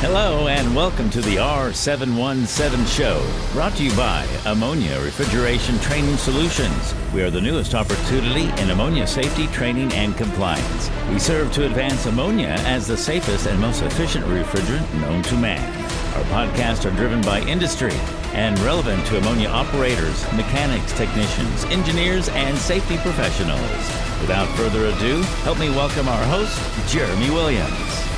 Hello and welcome to the R717 show, brought to you by Ammonia Refrigeration Training Solutions. We are the newest opportunity in ammonia safety training and compliance. We serve to advance ammonia as the safest and most efficient refrigerant known to man. Our podcasts are driven by industry and relevant to ammonia operators, mechanics, technicians, engineers, and safety professionals. Without further ado, help me welcome our host, Jeremy Williams.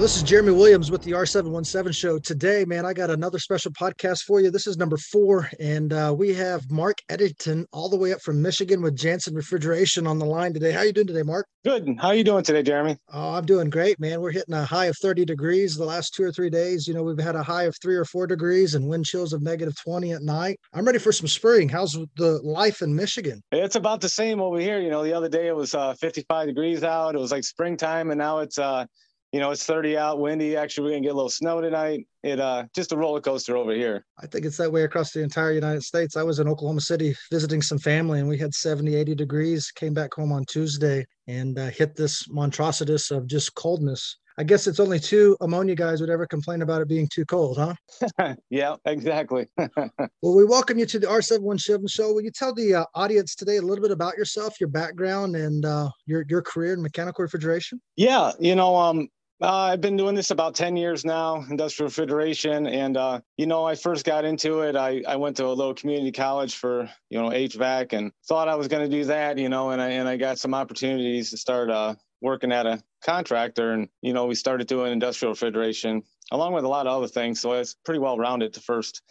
Well, this is Jeremy Williams with the R717 show. Today, man, I got another special podcast for you. This is number four, and uh, we have Mark Eddington all the way up from Michigan with Jensson Refrigeration on the line today. How are you doing today, Mark? Good. How are you doing today, Jeremy? Oh, I'm doing great, man. We're hitting a high of 30 degrees the last two or three days. You know, we've had a high of three or four degrees and wind chills of negative 20 at night. I'm ready for some spring. How's the life in Michigan? It's about the same over here. You know, the other day it was uh, 55 degrees out. It was like springtime, and now it's uh, you know, it's 30 out, windy. Actually, we're gonna get a little snow tonight. It uh just a roller coaster over here. I think it's that way across the entire United States. I was in Oklahoma City visiting some family and we had 70, 80 degrees. Came back home on Tuesday and uh, hit this monstrosities of just coldness. I guess it's only two ammonia guys would ever complain about it being too cold, huh? yeah, exactly. well, we welcome you to the R717 show. Will you tell the uh, audience today a little bit about yourself, your background, and uh, your your career in mechanical refrigeration? Yeah, you know, um, uh, I've been doing this about 10 years now, industrial refrigeration. And, uh, you know, I first got into it. I, I went to a little community college for, you know, HVAC and thought I was going to do that, you know, and I, and I got some opportunities to start uh, working at a contractor. And, you know, we started doing industrial refrigeration along with a lot of other things. So it's pretty well rounded the first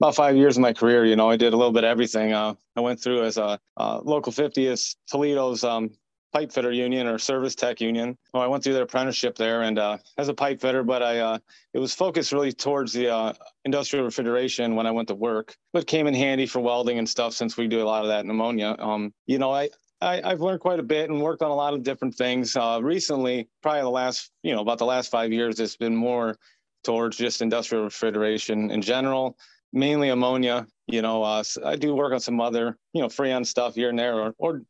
about five years of my career, you know, I did a little bit of everything. Uh, I went through as a uh, local 50th Toledo's um, pipe fitter union or service tech union. Well, I went through their apprenticeship there and uh, as a pipe fitter, but I uh, it was focused really towards the uh, industrial refrigeration when I went to work, but came in handy for welding and stuff since we do a lot of that in ammonia. Um, you know, I, I have learned quite a bit and worked on a lot of different things. Uh, recently, probably the last you know about the last five years, it's been more towards just industrial refrigeration in general mainly ammonia. You know, uh, I do work on some other, you know, freon stuff here and there, or, or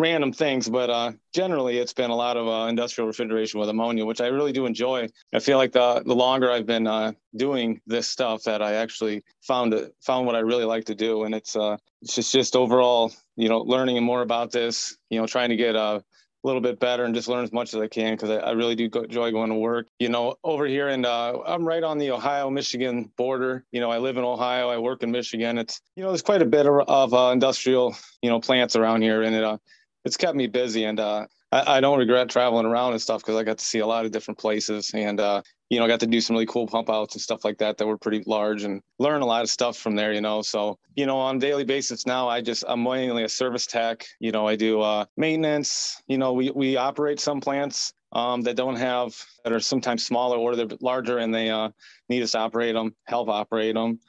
random things, but uh, generally it's been a lot of uh, industrial refrigeration with ammonia, which I really do enjoy. I feel like the the longer I've been uh, doing this stuff, that I actually found it found what I really like to do, and it's uh it's just just overall, you know, learning more about this, you know, trying to get uh, a little bit better and just learn as much as I can because I, I, really do enjoy going to work. You know, over here and uh, I'm right on the Ohio Michigan border. You know, I live in Ohio, I work in Michigan. It's you know, there's quite a bit of, of uh, industrial you know plants around here, and it uh, it's kept me busy and uh, I, I, don't regret traveling around and stuff because I got to see a lot of different places and uh, you know, I got to do some really cool pump outs and stuff like that that were pretty large and learn a lot of stuff from there, you know. So, you know, on daily basis now, I just I'm mainly a service tech. You know, I do uh, maintenance. You know, we we operate some plants um, that don't have that are sometimes smaller or they're larger and they uh, need us to operate them, help operate them.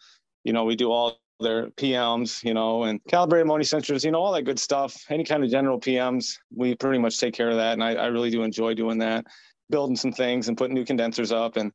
You know, we do all their PMs, you know, and calibrated ammonia sensors, you know, all that good stuff. Any kind of general PMs, we pretty much take care of that. And I, I really do enjoy doing that, building some things and putting new condensers up and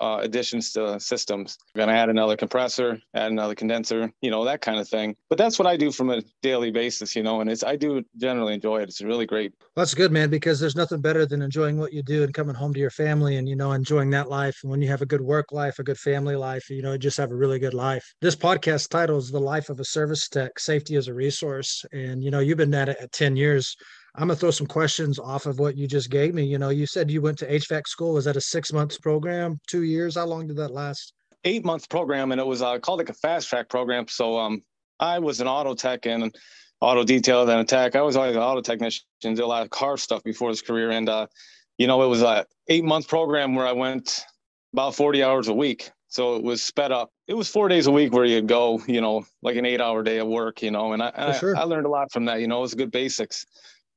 uh, additions to systems. We're going to add another compressor, add another condenser, you know, that kind of thing. But that's what I do from a daily basis, you know, and it's, I do generally enjoy it. It's really great. Well, that's good, man, because there's nothing better than enjoying what you do and coming home to your family and, you know, enjoying that life. And when you have a good work life, a good family life, you know, you just have a really good life. This podcast title is The Life of a Service Tech Safety as a Resource. And, you know, you've been at it at 10 years. I'm gonna throw some questions off of what you just gave me. You know, you said you went to HVAC school. Was that a six months program? Two years? How long did that last? Eight month program, and it was uh, called like a fast track program. So um, I was an auto tech and auto detail then a tech. I was always an auto technician, did a lot of car stuff before his career, and uh, you know, it was a eight month program where I went about 40 hours a week. So it was sped up. It was four days a week where you'd go, you know, like an eight hour day of work, you know, and I, and sure. I, I learned a lot from that. You know, it was good basics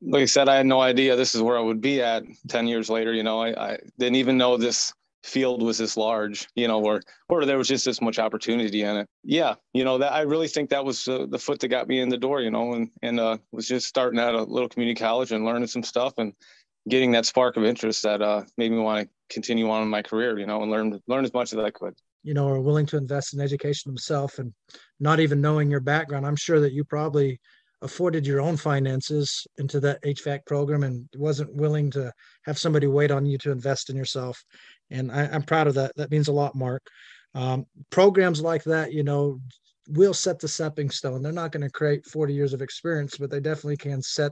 like I said, I had no idea this is where I would be at 10 years later. You know, I, I didn't even know this field was this large, you know, or, or there was just this much opportunity in it. Yeah. You know, that I really think that was uh, the foot that got me in the door, you know, and, and, uh, was just starting out at a little community college and learning some stuff and getting that spark of interest that, uh, made me want to continue on in my career, you know, and learn, learn as much as I could you know, are willing to invest in education themselves and not even knowing your background. I'm sure that you probably afforded your own finances into that HVAC program and wasn't willing to have somebody wait on you to invest in yourself. And I, am proud of that. That means a lot, Mark. Um, programs like that, you know, will set the stepping stone. They're not going to create 40 years of experience, but they definitely can set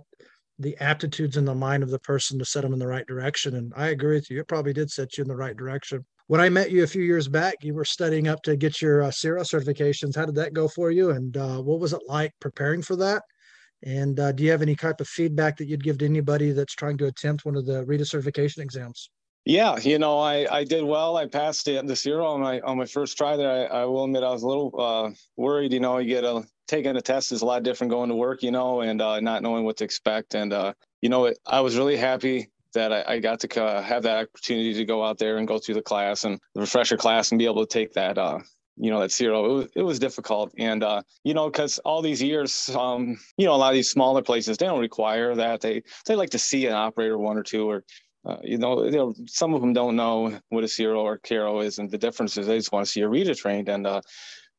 the aptitudes in the mind of the person to set them in the right direction. And I agree with you. It probably did set you in the right direction. When I met you a few years back, you were studying up to get your uh, certifications. How did that go for you? And uh, what was it like preparing for that? And uh, do you have any type of feedback that you'd give to anybody that's trying to attempt one of the RETA certification exams? Yeah, you know, I, I did well. I passed the, the CIRO on my on my first try there. I, I will admit I was a little uh, worried. You know, you get a taking a test is a lot different going to work. You know, and uh, not knowing what to expect. And uh, you know, it, I was really happy that I, I got to uh, have that opportunity to go out there and go through the class and the refresher class and be able to take that uh, you know that CIRO, it was, it was difficult. And uh, you know because all these years um, you know a lot of these smaller places they don't require that. They they like to see an operator one or two or uh, you, know, some of them don't know what a CIRO or CARO is and the differences they just want to see a RETA trained. And uh,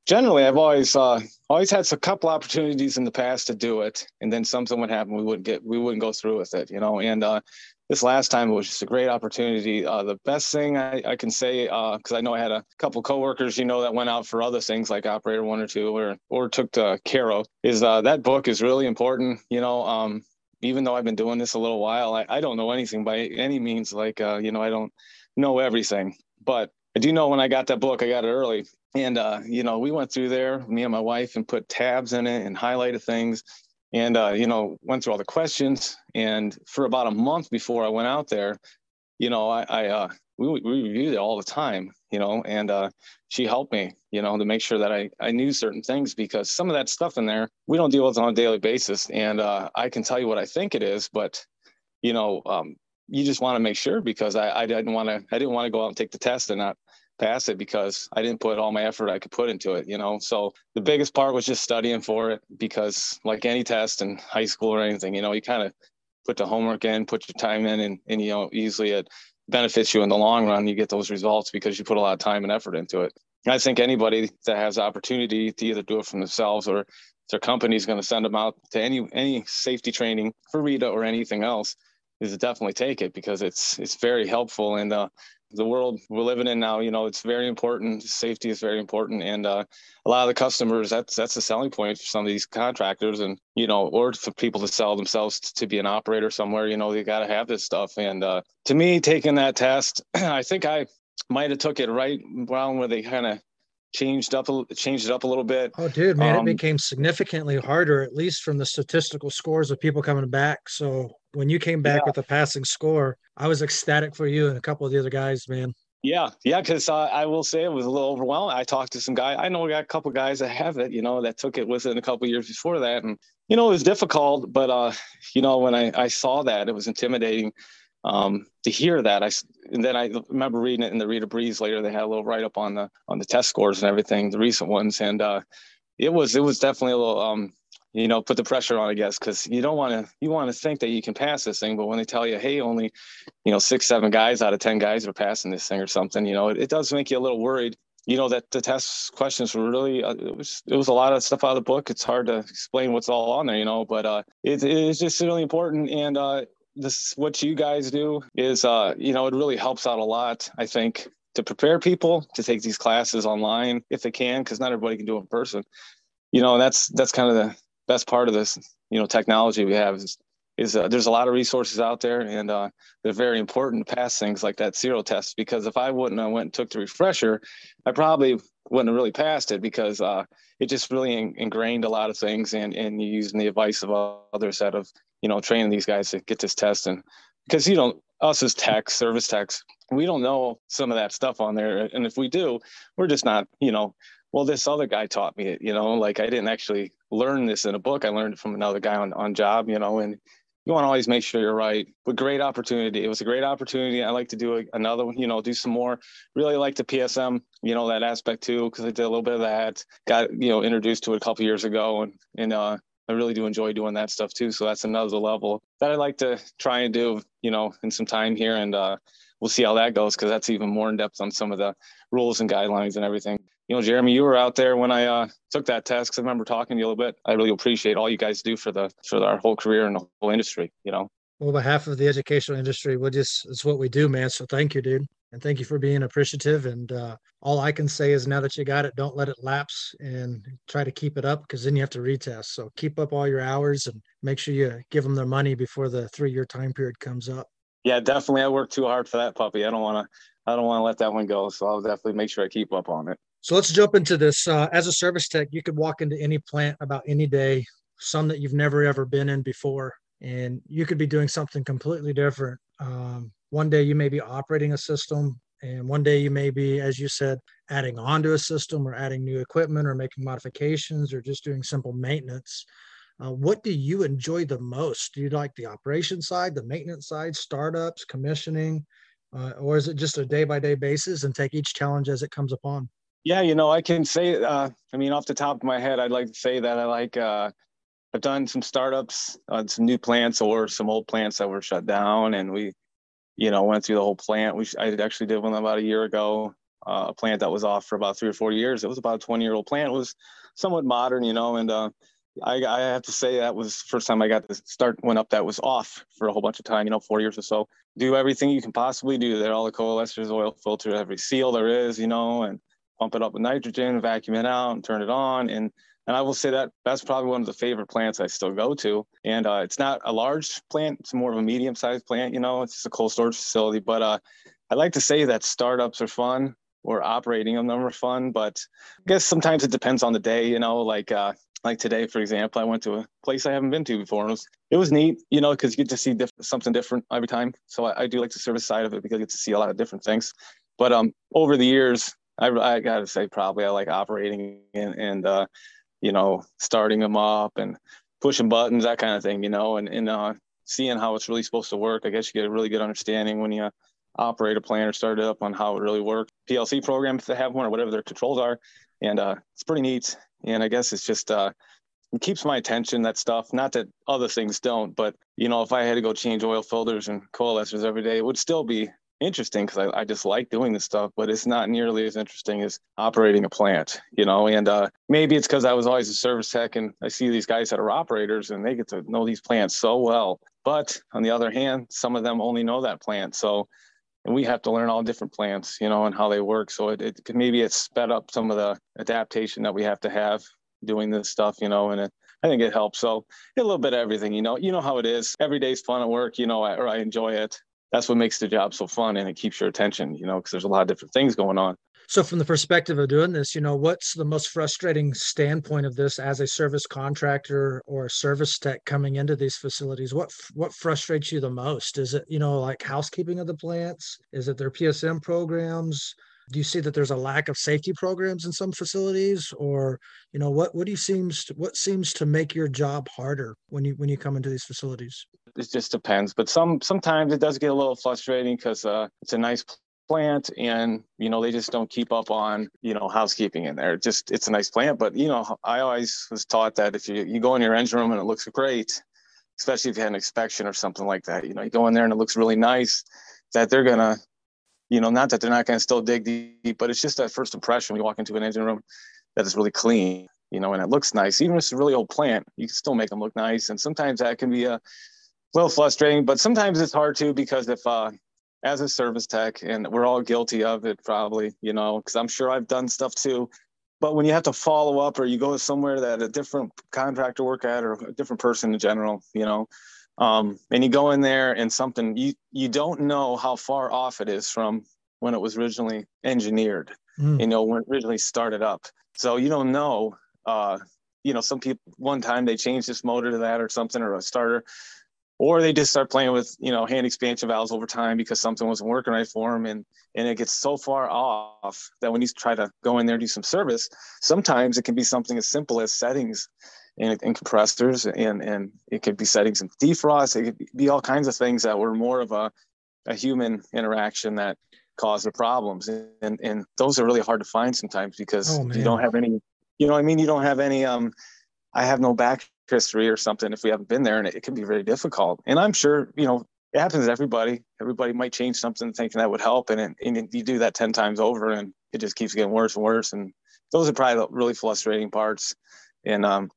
generally I've always uh, always had a couple opportunities in the past to do it and then something would happen we wouldn't get we wouldn't go through with it you know and uh, this last time it was just a great opportunity. Uh, the best thing I, I can say, because uh, I know I had a couple coworkers, you know, that went out for other things like Operator One or Two, or or took to CARO, is uh, that book is really important. You know, um, even though I've been doing this a little while, I, I don't know anything by any means. Like, uh, you know, I don't know everything, but I do know when I got that book, I got it early, and uh, you know, we went through there, me and my wife, and put tabs in it and highlighted things. And uh, you know went through all the questions. And for about a month before i went out there you know i, I uh, we, we reviewed it all the time you know and uh, she helped me you know to make sure that I, I knew certain things because some of that stuff in there we don't deal with on a daily basis. And uh, i can tell you what i think it is but you know um, you just want to make sure because i, I didn't want to i didn't want to go out and take the test and not pass it because I didn't put all my effort I could put into it, you know. So the biggest part was just studying for it because like any test in high school or anything, you know, you kind of put the homework in, put your time in and, and you know, usually it benefits you in the long run. You get those results because you put a lot of time and effort into it. I think anybody that has the opportunity to either do it for themselves or their company is going to send them out to any any safety training for RETA or anything else is definitely take it because it's it's very helpful. And uh, the world we're living in now you know it's very important. Safety is very important. And uh, a lot of the customers that's that's a selling point for some of these contractors and you know or for people to sell themselves to be an operator somewhere you know they got to have this stuff. And uh, to me taking that test i think i might have took it right around where they kind of changed up changed it up a little bit. Oh, dude, man, um, it became significantly harder, at least from the statistical scores of people coming back. So when you came back yeah. with a passing score, I was ecstatic for you and a couple of the other guys, man. Yeah, yeah, because uh, I will say it was a little overwhelming. I talked to some guy. I know we got a couple guys that have it, you know, that took it within a couple years before that, and you know it was difficult. But uh, you know, when I I saw that, it was intimidating um, to hear that. I and then I remember reading it in the RETA Breeze later. They had a little write up on the on the test scores and everything, the recent ones, and uh, it was it was definitely a little um, you know put the pressure on i guess because you don't want to you want to think that you can pass this thing but when they tell you hey only you know six seven guys out of ten guys are passing this thing or something you know it, it does make you a little worried you know that the test questions were really uh, it was it was a lot of stuff out of the book it's hard to explain what's all on there you know but uh it, it's just really important and uh this what you guys do is uh you know it really helps out a lot i think to prepare people to take these classes online if they can because not everybody can do it in person. You know that's that's kind of the best part of this, you know, technology we have is, is uh, there's a lot of resources out there and uh, they're very important to pass things like that CIRO test because if I wouldn't have went and took the refresher, I probably wouldn't have really passed it because uh, it just really in, ingrained a lot of things and, and using the advice of others that have, you know, training these guys to get this test and because, you know, us as techs, service techs, we don't know some of that stuff on there. And if we do, we're just not, you know, well, this other guy taught me it, you know, like I didn't actually learn this in a book. I learned it from another guy on, on job, you know, and you want to always make sure you're right. But great opportunity. It was a great opportunity. I like to do another one, you know, do some more. Really like the PSM, you know, that aspect too, because I did a little bit of that. Got, you know, introduced to it a couple years ago and, and, uh, I really do enjoy doing that stuff too. So that's another level that I like to try and do, you know, in some time here. And uh, we'll see how that goes because that's even more in depth on some of the rules and guidelines and everything. You know, Jeremy, you were out there when I uh, took that test. Cause I remember talking to you a little bit. I really appreciate all you guys do for the for our whole career and the whole industry. You know. Well, behalf of the educational industry, we just it's what we do, man. So thank you, dude, and thank you for being appreciative. And uh, all I can say is now that you got it, don't let it lapse and try to keep it up because then you have to retest. So keep up all your hours and make sure you give them their money before the three year time period comes up. Yeah, definitely. I worked too hard for that puppy. I don't want to. I don't want to let that one go. So I'll definitely make sure I keep up on it. So let's jump into this. Uh, as a service tech, you could walk into any plant about any day, some that you've never ever been in before, and you could be doing something completely different. Um, one day you may be operating a system, and one day you may be, as you said, adding on to a system or adding new equipment or making modifications or just doing simple maintenance. Uh, what do you enjoy the most? Do you like the operation side, the maintenance side, startups, commissioning, uh, or is it just a day by day basis and take each challenge as it comes upon? Yeah, you know, I can say, uh, I mean, off the top of my head, I'd like to say that I like, uh, I've done some startups, on some new plants or some old plants that were shut down. And we, you know, went through the whole plant. We, I actually did one about a year ago, uh, a plant that was off for about three or four years. It was about a 20 year old plant. It was somewhat modern, you know, and, uh, I, I have to say that was first time I got to start went up that was off for a whole bunch of time, you know, four years or so. Do everything you can possibly do there, all the coalescers, oil filter, every seal there is, you know, and pump it up with nitrogen, vacuum it out, and turn it on. And and I will say that that's probably one of the favorite plants I still go to. And uh, it's not a large plant; it's more of a medium-sized plant. You know, it's just a cold storage facility. But uh, I like to say that startups are fun or operating them are fun. But I guess sometimes it depends on the day. You know, like uh, like today, for example, I went to a place I haven't been to before. It was, it was neat, you know, because you get to see diff- something different every time. So I, I, do like the service side of it because you get to see a lot of different things. But um, over the years, I, I got to say, probably I like operating and, and uh, you know, starting them up and pushing buttons, that kind of thing, you know, and, and uh, seeing how it's really supposed to work. I guess you get a really good understanding when you operate a plant or start it up on how it really works. PLC program, if they have one or whatever their controls are. And uh, it's pretty neat and I guess it's just uh, it keeps my attention that stuff. Not that other things don't, but you know, if I had to go change oil filters and coalescers every day, it would still be interesting because I, I just like doing this stuff, but it's not nearly as interesting as operating a plant, you know. And uh, maybe it's because I was always a service tech and I see these guys that are operators and they get to know these plants so well. But on the other hand, some of them only know that plant. So and we have to learn all different plants, you know, and how they work. So it, it maybe it's sped up some of the adaptation that we have to have doing this stuff, you know, and it, I think it helps. So a little bit of everything, you know, you know how it is. Every day's fun at work, you know, I, or I enjoy it. That's what makes the job so fun and it keeps your attention, you know, because there's a lot of different things going on. So, from the perspective of doing this, you know, what's the most frustrating standpoint of this as a service contractor or service tech coming into these facilities? What what frustrates you the most? Is it you know like housekeeping of the plants? Is it their PSM programs? Do you see that there's a lack of safety programs in some facilities, or you know what what do you seems to, what seems to make your job harder when you when you come into these facilities? It just depends, but some sometimes it does get a little frustrating because uh, it's a nice plant and you know they just don't keep up on you know housekeeping in there just it's a nice plant but you know i always was taught that if you, you go in your engine room and it looks great especially if you had an inspection or something like that you know you go in there and it looks really nice that they're gonna you know not that they're not gonna still dig deep but it's just that first impression when you walk into an engine room that is really clean you know and it looks nice even if it's a really old plant you can still make them look nice and sometimes that can be a little frustrating but sometimes it's hard too because if uh as a service tech, and we're all guilty of it probably, you know, because I'm sure I've done stuff too. But when you have to follow up or you go somewhere that a different contractor work at or a different person in general, you know, um, and you go in there and something you you don't know how far off it is from when it was originally engineered, mm. you know, when it originally started up. So you don't know. Uh, you know, some people one time they changed this motor to that or something or a starter or they just start playing with you know hand expansion valves over time because something wasn't working right for them and and it gets so far off that when you try to go in there and do some service sometimes it can be something as simple as settings and, and compressors and and it could be settings and defrost. It could be all kinds of things that were more of a, a human interaction that caused the problems. And and those are really hard to find sometimes because oh, you don't have any you know i mean? You don't have any um i have no back history or something if we haven't been there and it, it can be very difficult. And i'm sure you know it happens to everybody. Everybody might change something thinking that would help and, it, and you do that 10 times over and it just keeps getting worse and worse. And those are probably the really frustrating parts, and um,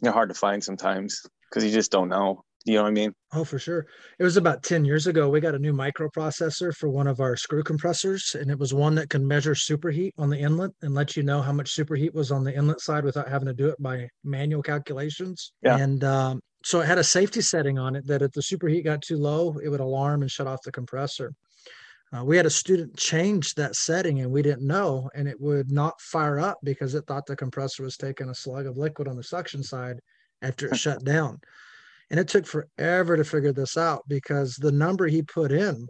they're hard to find sometimes because you just don't know. You know what I mean? Oh, for sure. It was about 10 years ago. We got a new microprocessor for one of our screw compressors, and it was one that can measure superheat on the inlet and let you know how much superheat was on the inlet side without having to do it by manual calculations. Yeah. And um, so it had a safety setting on it that if the superheat got too low, it would alarm and shut off the compressor. Uh, we had a student change that setting and we didn't know, and it would not fire up because it thought the compressor was taking a slug of liquid on the suction side after it shut down. And it took forever to figure this out because the number he put in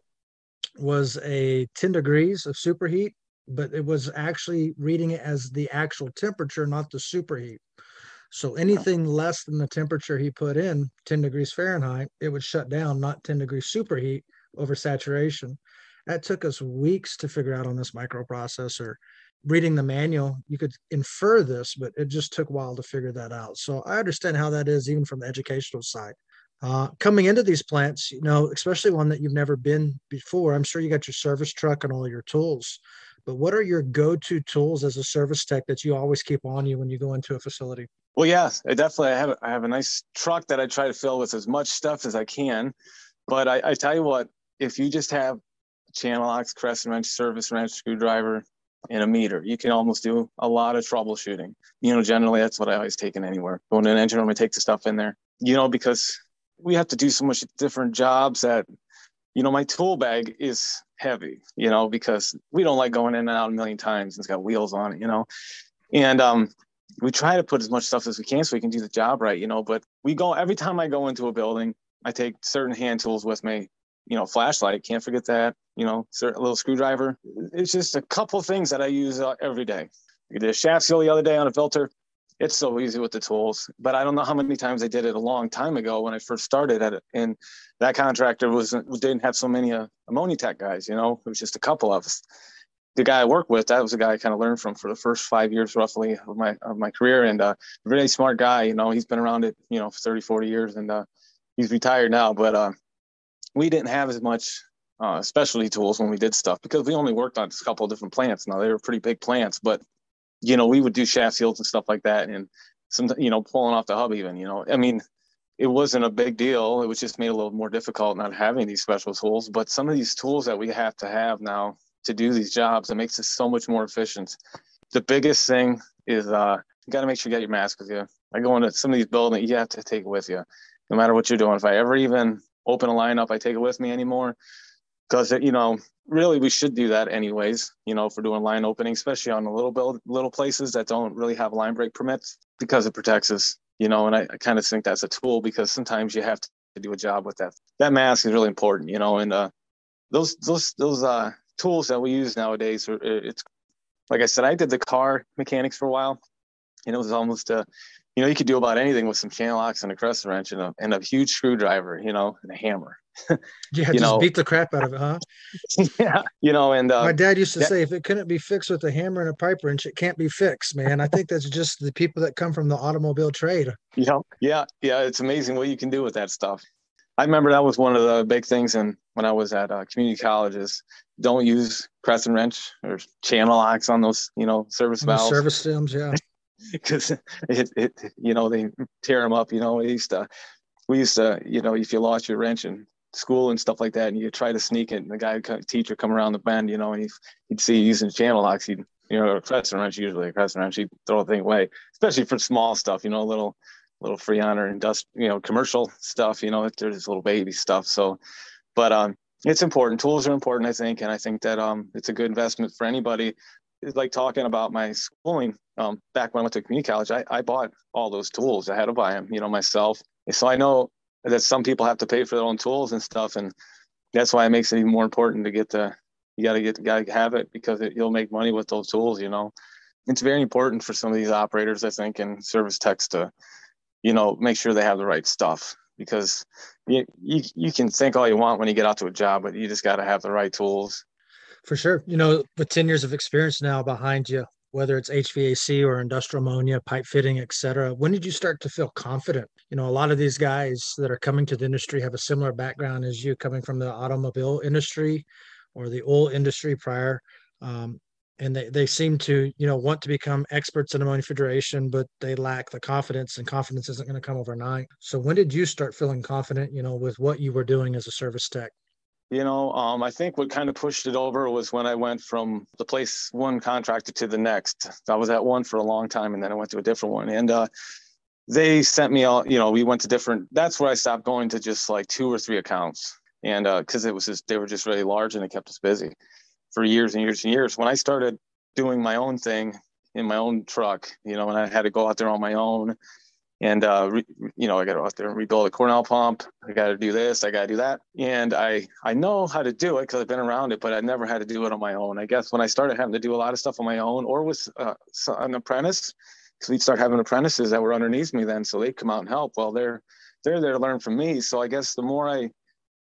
was a 10 degrees of superheat, but it was actually reading it as the actual temperature, not the superheat. So anything less than the temperature he put in, 10 degrees Fahrenheit, it would shut down, not 10 degrees superheat over saturation. That took us weeks to figure out on this microprocessor reading the manual, you could infer this, but it just took a while to figure that out. So I understand how that is, even from the educational side. Uh, coming into these plants, you know, especially one that you've never been before, I'm sure you got your service truck and all your tools. But what are your go-to tools as a service tech that you always keep on you when you go into a facility? Well, yeah, I definitely I have I have a nice truck that I try to fill with as much stuff as I can. But I, I tell you what, if you just have channel locks, crescent wrench, service wrench, screwdriver, and a meter. You can almost do a lot of troubleshooting. You know, generally that's what I always take in anywhere. Going to an engine room, I take the stuff in there. You know, because we have to do so much different jobs that, you know, my tool bag is heavy, you know, because we don't like going in and out a million times. It's got wheels on it, you know. And um we try to put as much stuff as we can so we can do the job right, you know. But we go every time I go into a building, I take certain hand tools with me you know, flashlight, can't forget that, you know, a little screwdriver. It's just a couple things that I use uh, every day. I did a shaft seal the other day on a filter. It's so easy with the tools, but I don't know how many times I did it a long time ago when I first started at it. And that contractor was didn't have so many uh, ammonia tech guys, you know, it was just a couple of us. The guy I worked with, that was the guy I kind of learned from for the first five years roughly of my of my career. And uh, really smart guy, you know, he's been around it, you know, 30, 40 years and uh, he's retired now, but uh, we didn't have as much uh, specialty tools when we did stuff because we only worked on a couple of different plants. Now they were pretty big plants, but you know we would do shaft seals and stuff like that, and some you know pulling off the hub even. You know, I mean, it wasn't a big deal. It was just made a little more difficult not having these special tools. But some of these tools that we have to have now to do these jobs, it makes us so much more efficient. The biggest thing is uh, you got to make sure you got your mask with you. I go into some of these buildings, you have to take it with you, no matter what you're doing. If I ever even open a line up, I take it with me anymore. Because you know, really, we should do that anyways. You know, for doing line opening, especially on the little build, little places that don't really have line break permits, because it protects us. You know, and I, I kind of think that's a tool because sometimes you have to do a job with that. That mask is really important. You know, and uh, those those those uh, tools that we use nowadays, are, it's like I said, I did the car mechanics for a while, and it was almost a you know, you could do about anything with some channel locks and a crescent wrench and a, and a huge screwdriver, you know, and a hammer. yeah, you just know. beat the crap out of it, huh? yeah, you know, and uh, my dad used to that, say, if it couldn't be fixed with a hammer and a pipe wrench, it can't be fixed, man. I think that's just the people that come from the automobile trade. Yeah, yeah, yeah. It's amazing what you can do with that stuff. I remember that was one of the big things, and when I was at uh, community colleges, don't use crescent wrench or channel locks on those, you know, service valves. Service stems, yeah because it, it, you know, they tear them up. You know, we used to, we used to, you know, if you lost your wrench in school and stuff like that, and you try to sneak it, and the guy, teacher, come around the bend, you know, and he'd, he'd see you using channel locks, he'd, you know, a crescent wrench, usually a crescent wrench, he'd throw the thing away, especially for small stuff, you know, little, little freon and dust, you know, commercial stuff, you know, there's little baby stuff. So, but um, it's important. Tools are important, I think, and I think that um, it's a good investment for anybody It's like talking about my schooling um, back when I went to community college, I, I bought all those tools. I had to buy them, you know, myself. So I know that some people have to pay for their own tools and stuff. And that's why it makes it even more important to get the, you got to get, got to have it because it, you'll make money with those tools, you know. It's very important for some of these operators, I think, and service techs to, you know, make sure they have the right stuff because you, you, you can think all you want when you get out to a job, but you just got to have the right tools for sure. You know, with 10 years of experience now behind you, whether it's HVAC or industrial ammonia, pipe fitting, et cetera, when did you start to feel confident? You know, a lot of these guys that are coming to the industry have a similar background as you, coming from the automobile industry or the oil industry prior. Um, and they, they seem to you know want to become experts in ammonia refrigeration but they lack the confidence and confidence isn't going to come overnight so when did you start feeling confident you know with what you were doing as a service tech you know um, i think what kind of pushed it over was when i went from the place one contractor to the next. I was at one for a long time and then i went to a different one. And uh, they sent me all you know we went to different that's where i stopped going to just like two or three accounts. And because uh, it was just they were just really large and it kept us busy for years and years and years. When I started doing my own thing in my own truck, you know, and I had to go out there on my own and, uh, re, you know, I got to go out there and rebuild a Cornell pump. I got to do this, I got to do that. And I, I know how to do it because I've been around it, but I never had to do it on my own. I guess when I started having to do a lot of stuff on my own or with uh, an apprentice, because we'd start having apprentices that were underneath me then. So they'd come out and help. Well, they're, they're there to learn from me. So I guess the more I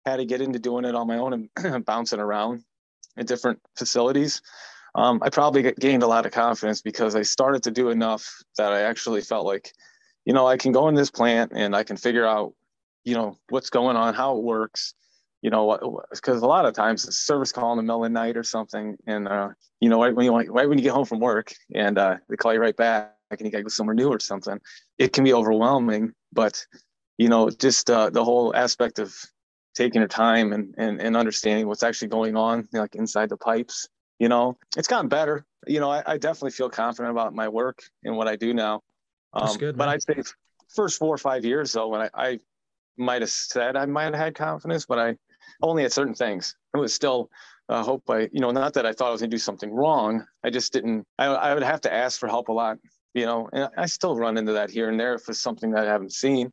had to get into doing it on my own and bouncing around, at different facilities. Um, I probably gained a lot of confidence because I started to do enough that I actually felt like, you know, I can go in this plant and I can figure out, you know, what's going on, how it works, you know, because a lot of times the service call in the middle of the night or something, and uh, you know, right when you right when you get home from work and uh, they call you right back and you got to go somewhere new or something, it can be overwhelming. But you know, just uh, the whole aspect of taking your time and, and, and understanding what's actually going on like inside the pipes you know it's gotten better you know I, I definitely feel confident about my work and what i do now um, good, but i'd say first four or five years though when i, I might have said i might have had confidence but i only at certain things it was still uh, hope i you know not that i thought i was going to do something wrong i just didn't I, I would have to ask for help a lot you know and i still run into that here and there if it's something that i haven't seen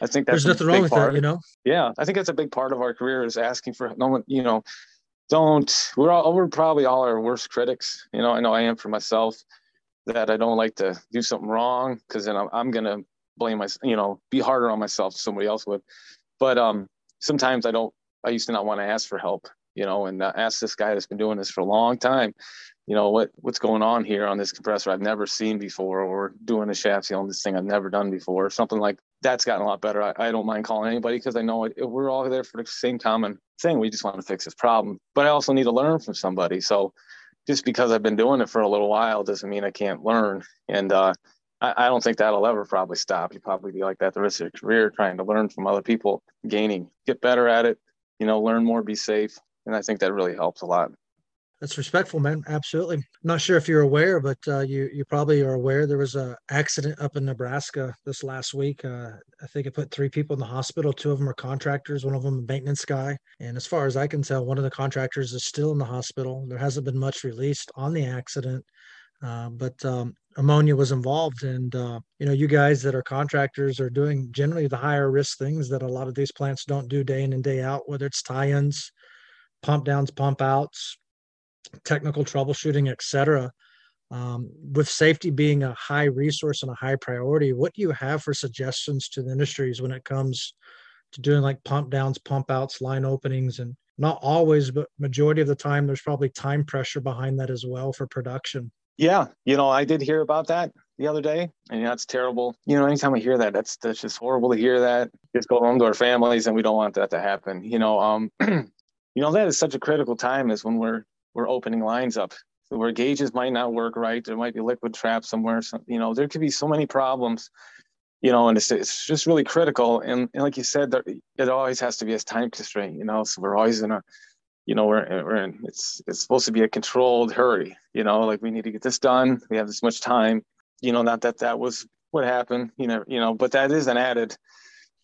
I think that's there's nothing wrong with part. that, you know. Yeah, I think that's a big part of our career is asking for no one. You know, don't we're all we're probably all our worst critics. You know, I know I am for myself that I don't like to do something wrong because then I'm, I'm gonna blame myself, you know be harder on myself somebody else would. But um, sometimes I don't. I used to not want to ask for help. You know, and uh, ask this guy that's been doing this for a long time you know what what's going on here on this compressor I've never seen before, or doing a shaft seal on this thing I've never done before, something like that's gotten a lot better. I, I don't mind calling anybody because I know it, we're all there for the same common thing. We just want to fix this problem, but I also need to learn from somebody. So just because I've been doing it for a little while doesn't mean I can't learn. And uh, I, I don't think that'll ever probably stop. You probably be like that the rest of your career, trying to learn from other people, gaining, get better at it, you know, learn more, be safe. And I think that really helps a lot. That's respectful, man. Absolutely. I'm not sure if you're aware, but uh, you you probably are aware there was a accident up in Nebraska this last week. Uh, I think it put three people in the hospital. Two of them are contractors. One of them a maintenance guy. And as far as I can tell, one of the contractors is still in the hospital. There hasn't been much released on the accident, uh, but um, ammonia was involved. And uh, you know, you guys that are contractors are doing generally the higher risk things that a lot of these plants don't do day in and day out. Whether it's tie-ins, pump downs, pump outs technical troubleshooting, etc. Um, with safety being a high resource and a high priority, what do you have for suggestions to the industries when it comes to doing like pump downs, pump outs, line openings, and not always, but majority of the time, there's probably time pressure behind that as well for production. Yeah, you know, I did hear about that the other day, and that's terrible. You know, anytime I hear that, that's that's just horrible to hear that. Just go home to our families, and we don't want that to happen. You know, um, you know that is such a critical time is when we're we're opening lines up. So where gauges might not work right, there might be liquid trap somewhere. So, you know, there could be so many problems. You know, and it's, it's just really critical. And, and like you said, there, it always has to be a time constraint. You know, so we're always in a, you know, we're, we're in. It's it's supposed to be a controlled hurry. You know, like we need to get this done. We have this much time. You know, not that that was what happened. You know, you know, but that is an added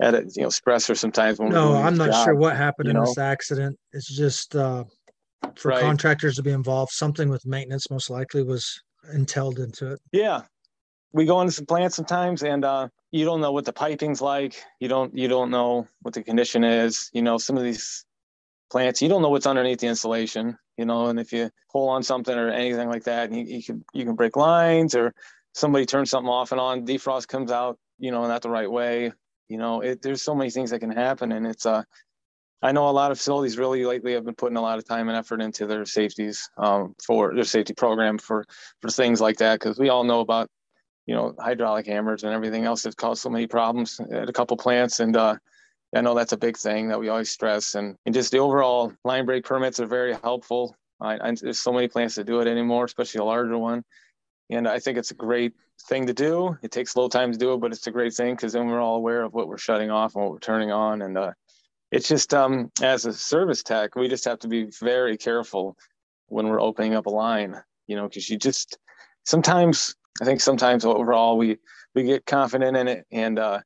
added you know stressor sometimes when no i'm not job, sure what happened in know? this accident it's just uh for right. contractors to be involved. Something with maintenance most likely was entailed into it. Yeah, we go into some plants sometimes, and uh, you don't know what the piping's like. You don't you don't know what the condition is. You know, some of these plants, you don't know what's underneath the insulation. You know, and if you pull on something or anything like that, you, you can you can break lines, or somebody turns something off and on, defrost comes out, you know, not the right way. You know, it, there's so many things that can happen, and it's uh I know a lot of facilities really lately have been putting a lot of time and effort into their safeties um, for their safety program for for things like that because we all know about you know hydraulic hammers and everything else that's caused so many problems at a couple plants and uh, I know that's a big thing that we always stress and, and just the overall line break permits are very helpful I, I, there's so many plants that do it anymore, especially a larger one. And I think it's a great thing to do. It takes a little time to do it, but it's a great thing because then we're all aware of what we're shutting off and what we're turning on. And uh, it's just um, as a service tech, we just have to be very careful when we're opening up a line, you know, because you just sometimes I think sometimes overall we we get confident in it and uh,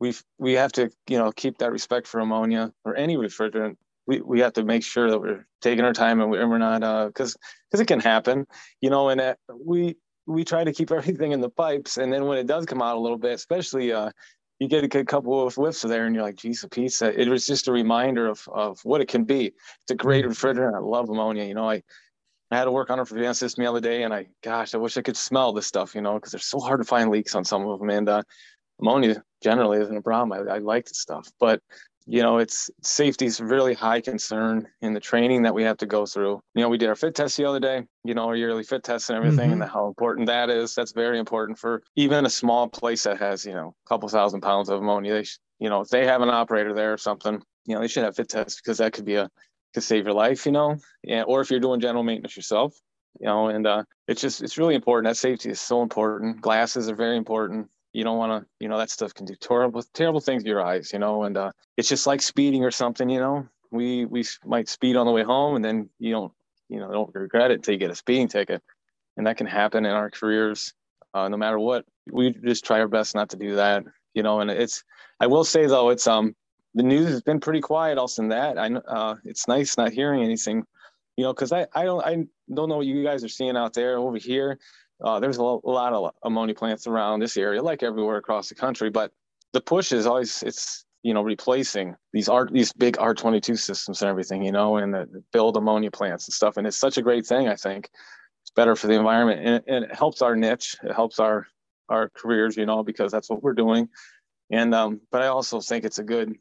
we we have to you know keep that respect for ammonia or any refrigerant. We, we have to make sure that we're taking our time and we're not because uh, because it can happen, you know. And uh, we we try to keep everything in the pipes, and then when it does come out a little bit, especially uh, you get a good couple of whiffs of there, and you're like, "Geez, a pizza." It was just a reminder of of what it can be. It's a great mm-hmm. refrigerant. I love ammonia. You know, I I had to work on a fan system the other day, and I, gosh, I wish I could smell this stuff, you know, because they're so hard to find leaks on some of them. And uh, ammonia generally isn't a problem. I, I like the stuff, but you know, it's safety is really high concern in the training that we have to go through. You know, we did our fit test the other day, you know, our yearly fit test and everything, mm-hmm. and how important that is. That's very important for even a small place that has, you know, a couple thousand pounds of ammonia. They, sh- you know, if they have an operator there or something, you know, they should have fit tests because that could be a could save your life, you know, yeah, or if you're doing general maintenance yourself, you know, and uh, it's just it's really important. That safety is so important. Glasses are very important. You don't want to, you know, that stuff can do terrible terrible things to your eyes, you know, and uh, it's just like speeding or something, you know. We we might speed on the way home, and then you don't, you know, don't regret it until you get a speeding ticket, and that can happen in our careers, uh, no matter what. We just try our best not to do that, you know. And it's, I will say though, it's um, the news has been pretty quiet also in that i uh, it's nice not hearing anything you know because I, I don't i don't know what you guys are seeing out there over here uh, there's a lot of ammonia plants around this area like everywhere across the country but the push is always it's you know replacing these art these big r22 systems and everything you know and the build ammonia plants and stuff and it's such a great thing i think it's better for the environment and, and it helps our niche it helps our our careers you know because that's what we're doing and um, but i also think it's a good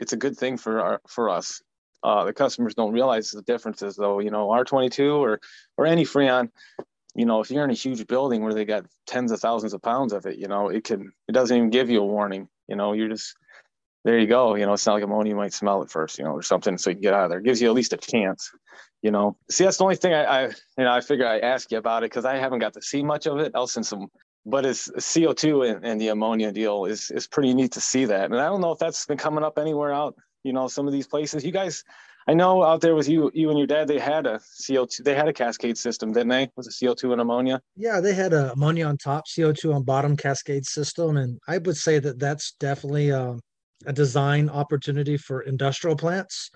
it's a good thing for our for us. Uh, the customers don't realize the differences though. You know, R22 or or any Freon, you know, if you're in a huge building where they got tens of thousands of pounds of it, you know, it can it doesn't even give you a warning. You know, you're just there you go. You know, it's not like ammonia, you might smell it first, you know, or something, so you can get out of there. It gives you at least a chance. You know, see, that's the only thing I, I you know, I figure I ask you about it because I haven't got to see much of it else in some but it's CO2 and, and, the ammonia deal is is pretty neat to see that. And I don't know if that's been coming up anywhere out, you know, some of these places. You guys, I know out there with you, you and your dad, they had a CO2, they had a cascade system, didn't they? Was it CO2 and ammonia? Yeah, they had a ammonia on top, CO2 on bottom cascade system, and I would say that that's definitely a, um, a design opportunity for industrial plants.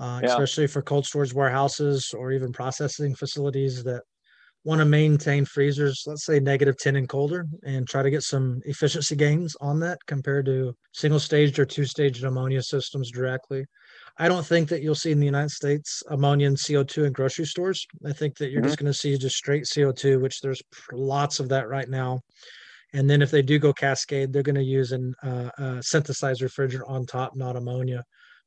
Uh, yeah. especially for cold storage warehouses or even processing facilities that want to maintain freezers, let's say negative 10 and colder, and try to get some efficiency gains on that compared to single staged or two staged ammonia systems directly. I don't think that you'll see in the United States ammonia and CO2 in grocery stores. I think that you're mm-hmm. just going to see just straight CO2, which there's lots of that right now. And then if they do go cascade, they're going to use an uh, uh, synthesized refrigerant on top, not ammonia.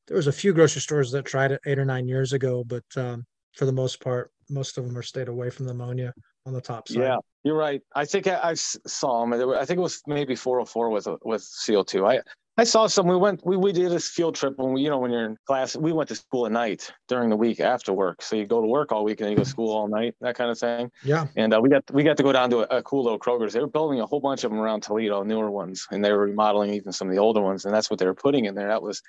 There was a few grocery stores that tried it eight or nine years ago, but um, for the most part, most of them are stayed away from the ammonia on the top side. Yeah, you're right. I think I, I saw them. I think it was maybe 404 with with CO2. I I saw some. We went. We, we did this field trip when we, you know, when you're in class. We went to school at night during the week after work. So you go to work all week and you go to school all night, that kind of thing. Yeah. And uh, we got we got to go down to a, a, cool little Kroger's. They were building a whole bunch of them around Toledo, newer ones, and they were remodeling even some of the older ones. And that's what they were putting in there. That was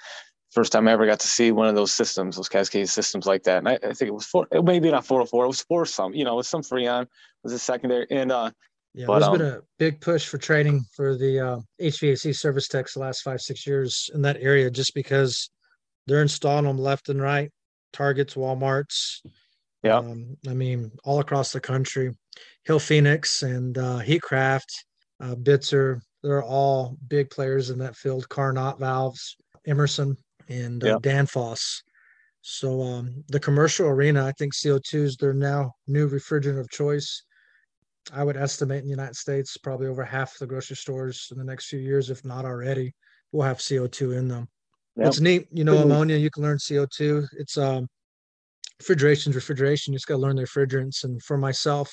first time I ever got to see one of those systems, those cascade systems like that. And I, I think it was four, maybe not four or four. it was four some, you know, it was some Freon, it was a secondary. And, uh, yeah, but, there's um, been a big push for training for the uh, HVAC service techs the last five, six years in that area, just because they're installing them left and right, Targets, Walmarts. Yeah. Um, I mean, all across the country. Hill Phoenix and uh, Heatcraft, uh, Bitzer, they're all big players in that field. Carnot valves, Emerson and uh, Danfoss. So um, the commercial arena, I think CO2 is their now new refrigerant of choice. I would estimate in the United States, probably over half the grocery stores in the next few years, if not already, will have CO2 in them. Yep. It's neat, you know, ammonia. You can learn CO2. It's um, refrigeration, refrigeration. You just got to learn the refrigerants. And for myself,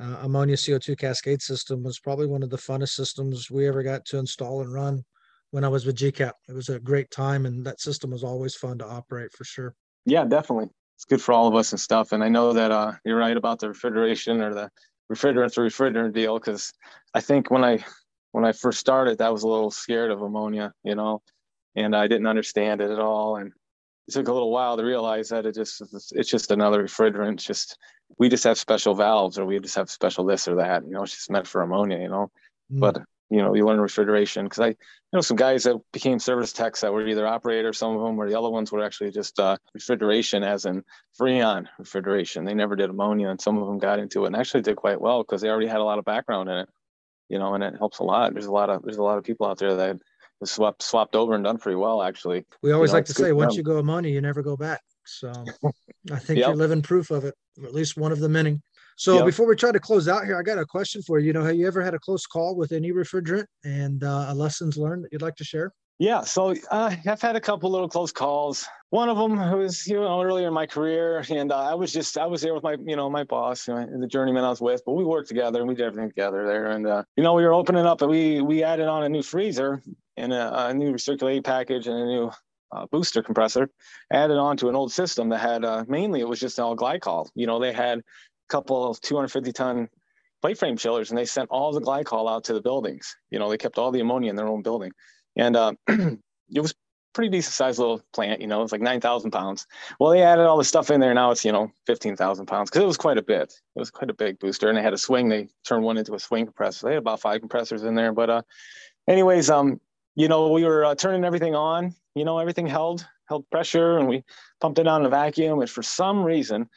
uh, ammonia CO2 cascade system was probably one of the funnest systems we ever got to install and run when I was with GCAP. It was a great time, and that system was always fun to operate for sure. Yeah, definitely. it's good for all of us and stuff. And I know that uh, you're right about the refrigeration or the refrigerant to refrigerant deal because I think when I when I first started, that was a little scared of ammonia, you know, and I didn't understand it at all. And it took a little while to realize that it just it's just another refrigerant. It's just we just have special valves or we just have special this or that. You know, it's just meant for ammonia. You know, mm. but you know you learn refrigeration because I you know some guys that became service techs that were either operators, some of them, or the other ones were actually just uh, refrigeration, as in freon refrigeration. They never did ammonia, and some of them got into it and actually did quite well because they already had a lot of background in it. You know, and it helps a lot. There's a lot of there's a lot of people out there that swapped swapped over and done pretty well actually. We always you know, like to say once you go ammonia, you never go back. So I think yep. you're living proof of it, or at least one of the many. So yep. before we try to close out here, I got a question for you. You know, have you ever had a close call with any refrigerant and uh, lessons learned that you'd like to share? Yeah, so uh, I've had a couple little close calls. One of them was, you know, earlier in my career, and uh, I was just, I was there with my, you know, my boss, you know, the journeyman I was with, but we worked together and we did everything together there. And uh, you know, we were opening up, and we we added on a new freezer and a, a new recirculating package and a new uh, booster compressor added on to an old system that had uh, mainly it was just all glycol. You know, they had a couple of 250 ton plate frame chillers and they sent all the glycol out to the buildings. You know, they kept all the ammonia in their own building. And uh, it was pretty decent sized little plant, you know, it's like 9,000 pounds. Well, they added all the stuff in there. Now it's, you know, 15,000 pounds because it was quite a bit. It was quite a big booster and they had a swing. They turned one into a swing compressor. They had about five compressors in there. But, uh, anyways, um, you know, we were uh, turning everything on, you know, everything held, held pressure and we pumped it on in a vacuum. And for some reason,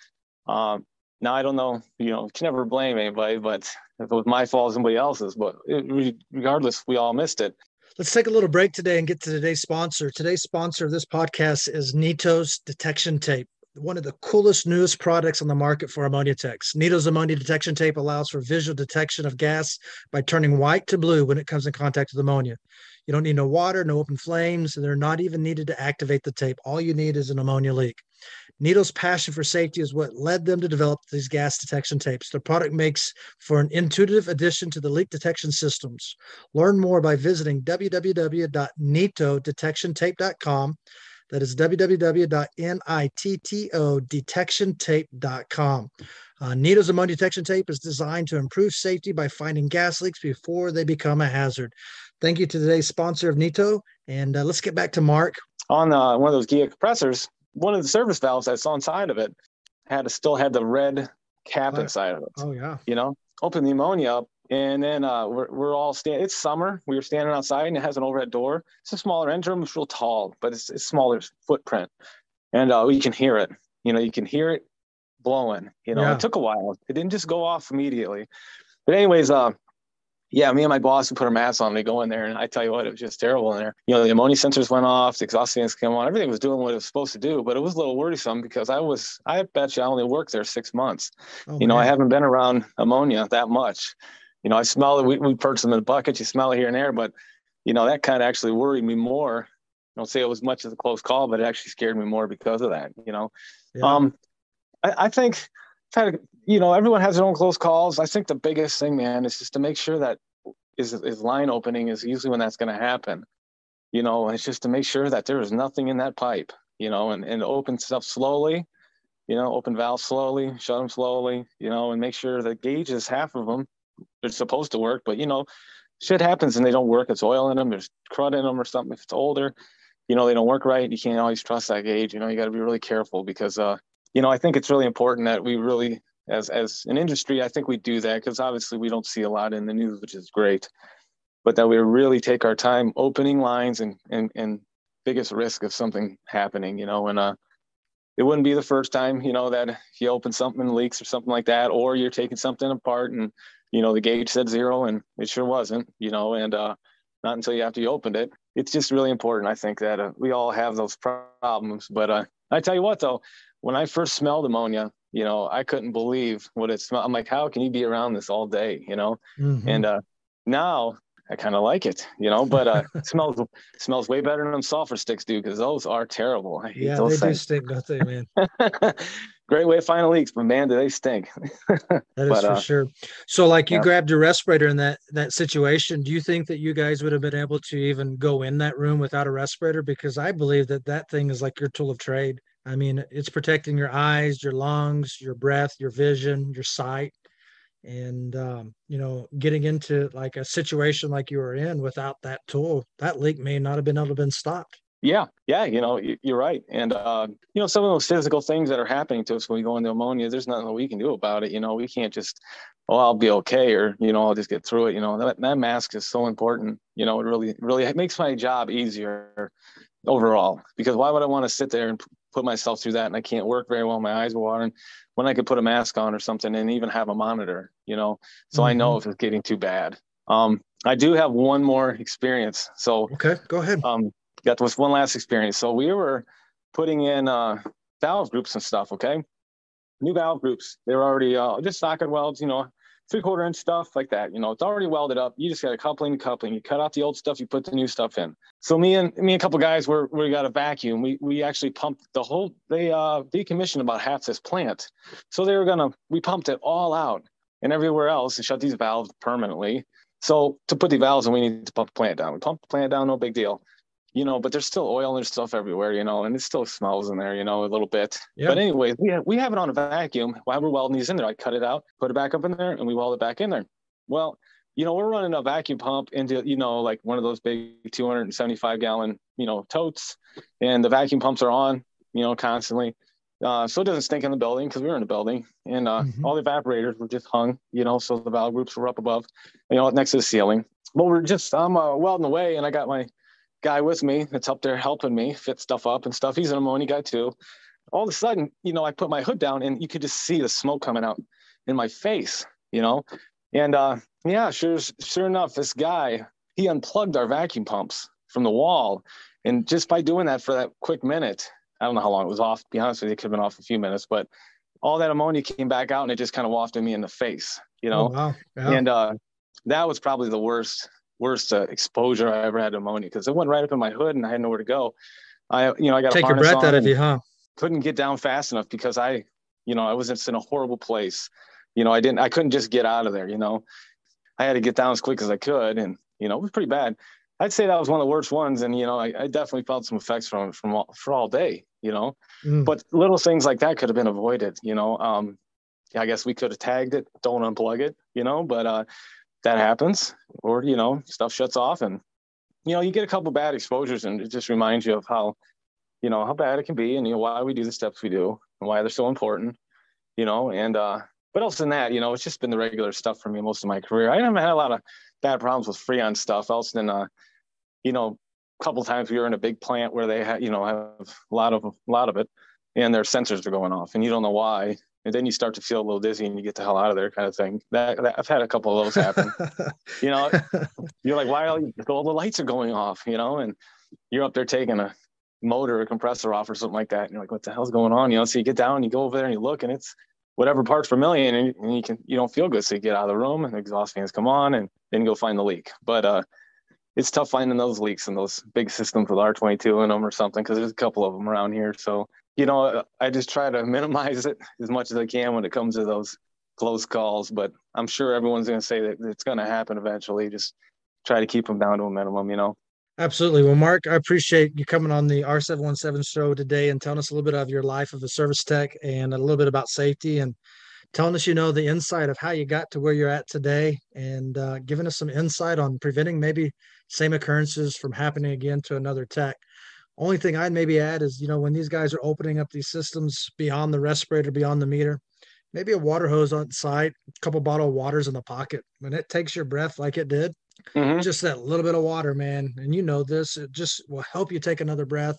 um, now I don't know, you know, can never blame anybody, but if it was my fault, somebody else's, but it, regardless, we all missed it. Let's take a little break today and get to today's sponsor. Today's sponsor of this podcast is Nitto's Detection Tape one of the coolest, newest products on the market for ammonia techs. Nitto's ammonia detection tape allows for visual detection of gas by turning white to blue when it comes in contact with ammonia. You don't need no water, no open flames, and they're not even needed to activate the tape. All you need is an ammonia leak. Nitto's passion for safety is what led them to develop these gas detection tapes. The product makes for an intuitive addition to the leak detection systems. Learn more by visiting www.nittodetectiontape.com. That is www.nittodetectiontape.com. Uh, Nitto's ammonia detection tape is designed to improve safety by finding gas leaks before they become a hazard. Thank you to today's sponsor of Nitto. And uh, let's get back to Mark. On uh, one of those GEA compressors, one of the service valves that's on side of it had to still had the red cap oh, inside of it. Oh yeah. You know, open the ammonia up, and then uh, we're, we're all standing. It's summer. We were standing outside, and it has an overhead door. It's a smaller engine room. It's real tall, but it's, it's smaller footprint, and uh, you can hear it. You know, you can hear it blowing. You know, yeah. it took a while. It didn't just go off immediately. But anyways, uh, yeah, me and my boss, we put our masks on. We go in there, and I tell you what, it was just terrible in there. You know, the ammonia sensors went off, the exhaust fans came on, everything was doing what it was supposed to do, but it was a little worrisome because I was, I bet you I only worked there six months. Oh, you know, man. I haven't been around ammonia that much. You know, I smell it. We, we purchase them in the bucket. You smell it here and there, but you know, that kind of actually worried me more. I don't say it was much of a close call, but it actually scared me more because of that. You know, yeah. um, I, I think you know, everyone has their own close calls. I think the biggest thing, man, is just to make sure that is is line opening is usually when that's going to happen. You know, it's just to make sure that there is nothing in that pipe. You know, and and open stuff slowly. You know, open valves slowly, shut them slowly. You know, and make sure the gauges, half of them, they're supposed to work, but you know, shit happens and they don't work. It's oil in them. There's crud in them or something. If it's older, you know, they don't work right. You can't always trust that gauge. You know, you got to be really careful because uh, you know, I think it's really important that we really, as as an industry, I think we do that because obviously we don't see a lot in the news, which is great, but that we really take our time opening lines and and and biggest risk of something happening, you know, and uh, it wouldn't be the first time, you know, that you open something leaks or something like that, or you're taking something apart and you know the gauge said zero and it sure wasn't, you know, and uh, not until you after you opened it. It's just really important, I think, that uh, we all have those problems. But uh, I tell you what, though, when I first smelled ammonia, you know, I couldn't believe what it smelled. I'm like, how can you be around this all day? You know, mm-hmm. and uh, now I kind of like it, you know, but uh, smells smells way better than them sulfur sticks do because those are terrible. yeah, they things. do stink, don't they, man? Great way to find leaks, but man, do they stink. that is but, for uh, sure. So, like, you yeah. grabbed your respirator in that that situation. Do you think that you guys would have been able to even go in that room without a respirator? Because I believe that that thing is like your tool of trade. I mean, it's protecting your eyes, your lungs, your breath, your vision, your sight. And, um, you know, getting into like a situation like you were in without that tool, that leak may not have been able to been stopped. Yeah, yeah, you know, you're right. And, uh, you know, some of those physical things that are happening to us when we go into ammonia, there's nothing that we can do about it. You know, we can't just, oh, I'll be okay, or, you know, I'll just get through it. You know, that, that mask is so important. You know, it really, really makes my job easier overall because why would I want to sit there and put myself through that and I can't work very well, my eyes are watering when I could put a mask on or something and even have a monitor, you know, so mm-hmm. I know mm-hmm. if it's getting too bad. Um, I do have one more experience. So, okay, go ahead. Um, got this one last experience. So we were putting in uh, valve groups and stuff. Okay, new valve groups. They're already uh, just socket welds. You know, three quarter inch stuff like that. You know, it's already welded up. You just got a coupling, coupling. You cut out the old stuff. You put the new stuff in. So me and me and a couple guys were we got a vacuum. We we actually pumped the whole. They uh, decommissioned about half this plant. So they were gonna. We pumped it all out and everywhere else and shut these valves permanently. So to put the valves in, we need to pump the plant down. We pump the plant down, no big deal you know, but there's still oil and there's stuff everywhere, you know, and it still smells in there, you know, a little bit. Yeah. But anyway, we have, we have it on a vacuum while we're welding these in there. I cut it out, put it back up in there, and we weld it back in there. Well, you know, we're running a vacuum pump into, you know, like one of those big 275 gallon, you know, totes, and the vacuum pumps are on, you know, constantly. Uh, so it doesn't stink in the building because we were in the building, and uh, mm-hmm. all the evaporators were just hung, you know, so the valve groups were up above, you know, next to the ceiling. But we're just I'm uh, welding away, and I got my guy with me that's up there helping me fit stuff up and stuff. He's an ammonia guy too. All of a sudden, you know, I put my hood down and you could just see the smoke coming out in my face, you know. And uh, yeah, sure, sure enough, this guy he unplugged our vacuum pumps from the wall, and just by doing that for that quick minute, I don't know how long it was off. To be honest with you, it could have been off a few minutes, but all that ammonia came back out and it just kind of wafted me in the face, you know. Oh, wow. yeah. And uh, that was probably the worst worst uh, exposure I ever had to ammonia because it went right up in my hood and I had nowhere to go. I, you know, I got to take your breath out of you, huh? Couldn't get down fast enough because I, you know, I was just in a horrible place. You know, I didn't, I couldn't just get out of there. You know, I had to get down as quick as I could, and you know, it was pretty bad. I'd say that was one of the worst ones, and you know, I, I definitely felt some effects from from all, for all day. You know, mm. but little things like that could have been avoided. You know, um, I guess we could have tagged it, don't unplug it. You know, but uh, that happens or you know stuff shuts off and you know you get a couple bad exposures and it just reminds you of how you know how bad it can be and you know why we do the steps we do and why they're so important you know and uh but else than that you know it's just been the regular stuff for me most of my career. I haven't had a lot of bad problems with freon stuff else than uh you know a couple times we were in a big plant where they had you know have a lot of a lot of it and their sensors are going off and you don't know why and then you start to feel a little dizzy and you get the hell out of there kind of thing. That, that i've had a couple of those happen. You know you're like why are all the lights are going off you know and you're up there taking a motor or compressor off or something like that and you're like what the hell's going on? You know so you get down you go over there and you look and it's whatever parts per million and, and you can you don't feel good so you get out of the room and the exhaust fans come on and then you go find the leak. But uh it's tough finding those leaks in those big systems with R22 in them or something because there's a couple of them around here. So you know, I just try to minimize it as much as I can when it comes to those close calls. But I'm sure everyone's going to say that it's going to happen eventually. Just try to keep them down to a minimum, you know. Absolutely. Well, Mark, I appreciate you coming on the R717 show today and telling us a little bit of your life of a service tech and a little bit about safety and telling us, you know, the insight of how you got to where you're at today and uh, giving us some insight on preventing maybe same occurrences from happening again to another tech. Only thing I'd maybe add is, you know, when these guys are opening up these systems beyond the respirator, beyond the meter, maybe a water hose on site, a couple bottle of waters in the pocket. When it takes your breath like it did, mm-hmm. just that little bit of water, man. And you know this, it just will help you take another breath.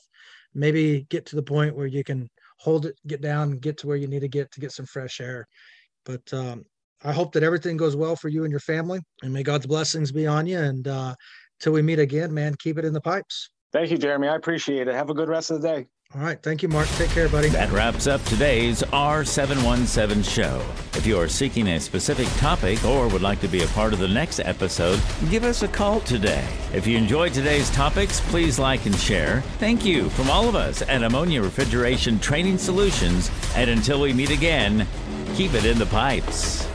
Maybe get to the point where you can hold it, get down, get to where you need to get to get some fresh air. But um, I hope that everything goes well for you and your family, and may God's blessings be on you. And uh, till we meet again, man, keep it in the pipes. Thank you, Jeremy. I appreciate it. Have a good rest of the day. All right. Thank you, Mark. Take care, buddy. That wraps up today's R717 show. If you are seeking a specific topic or would like to be a part of the next episode, give us a call today. If you enjoyed today's topics, please like and share. Thank you from all of us at Ammonia Refrigeration Training Solutions. And until we meet again, keep it in the pipes.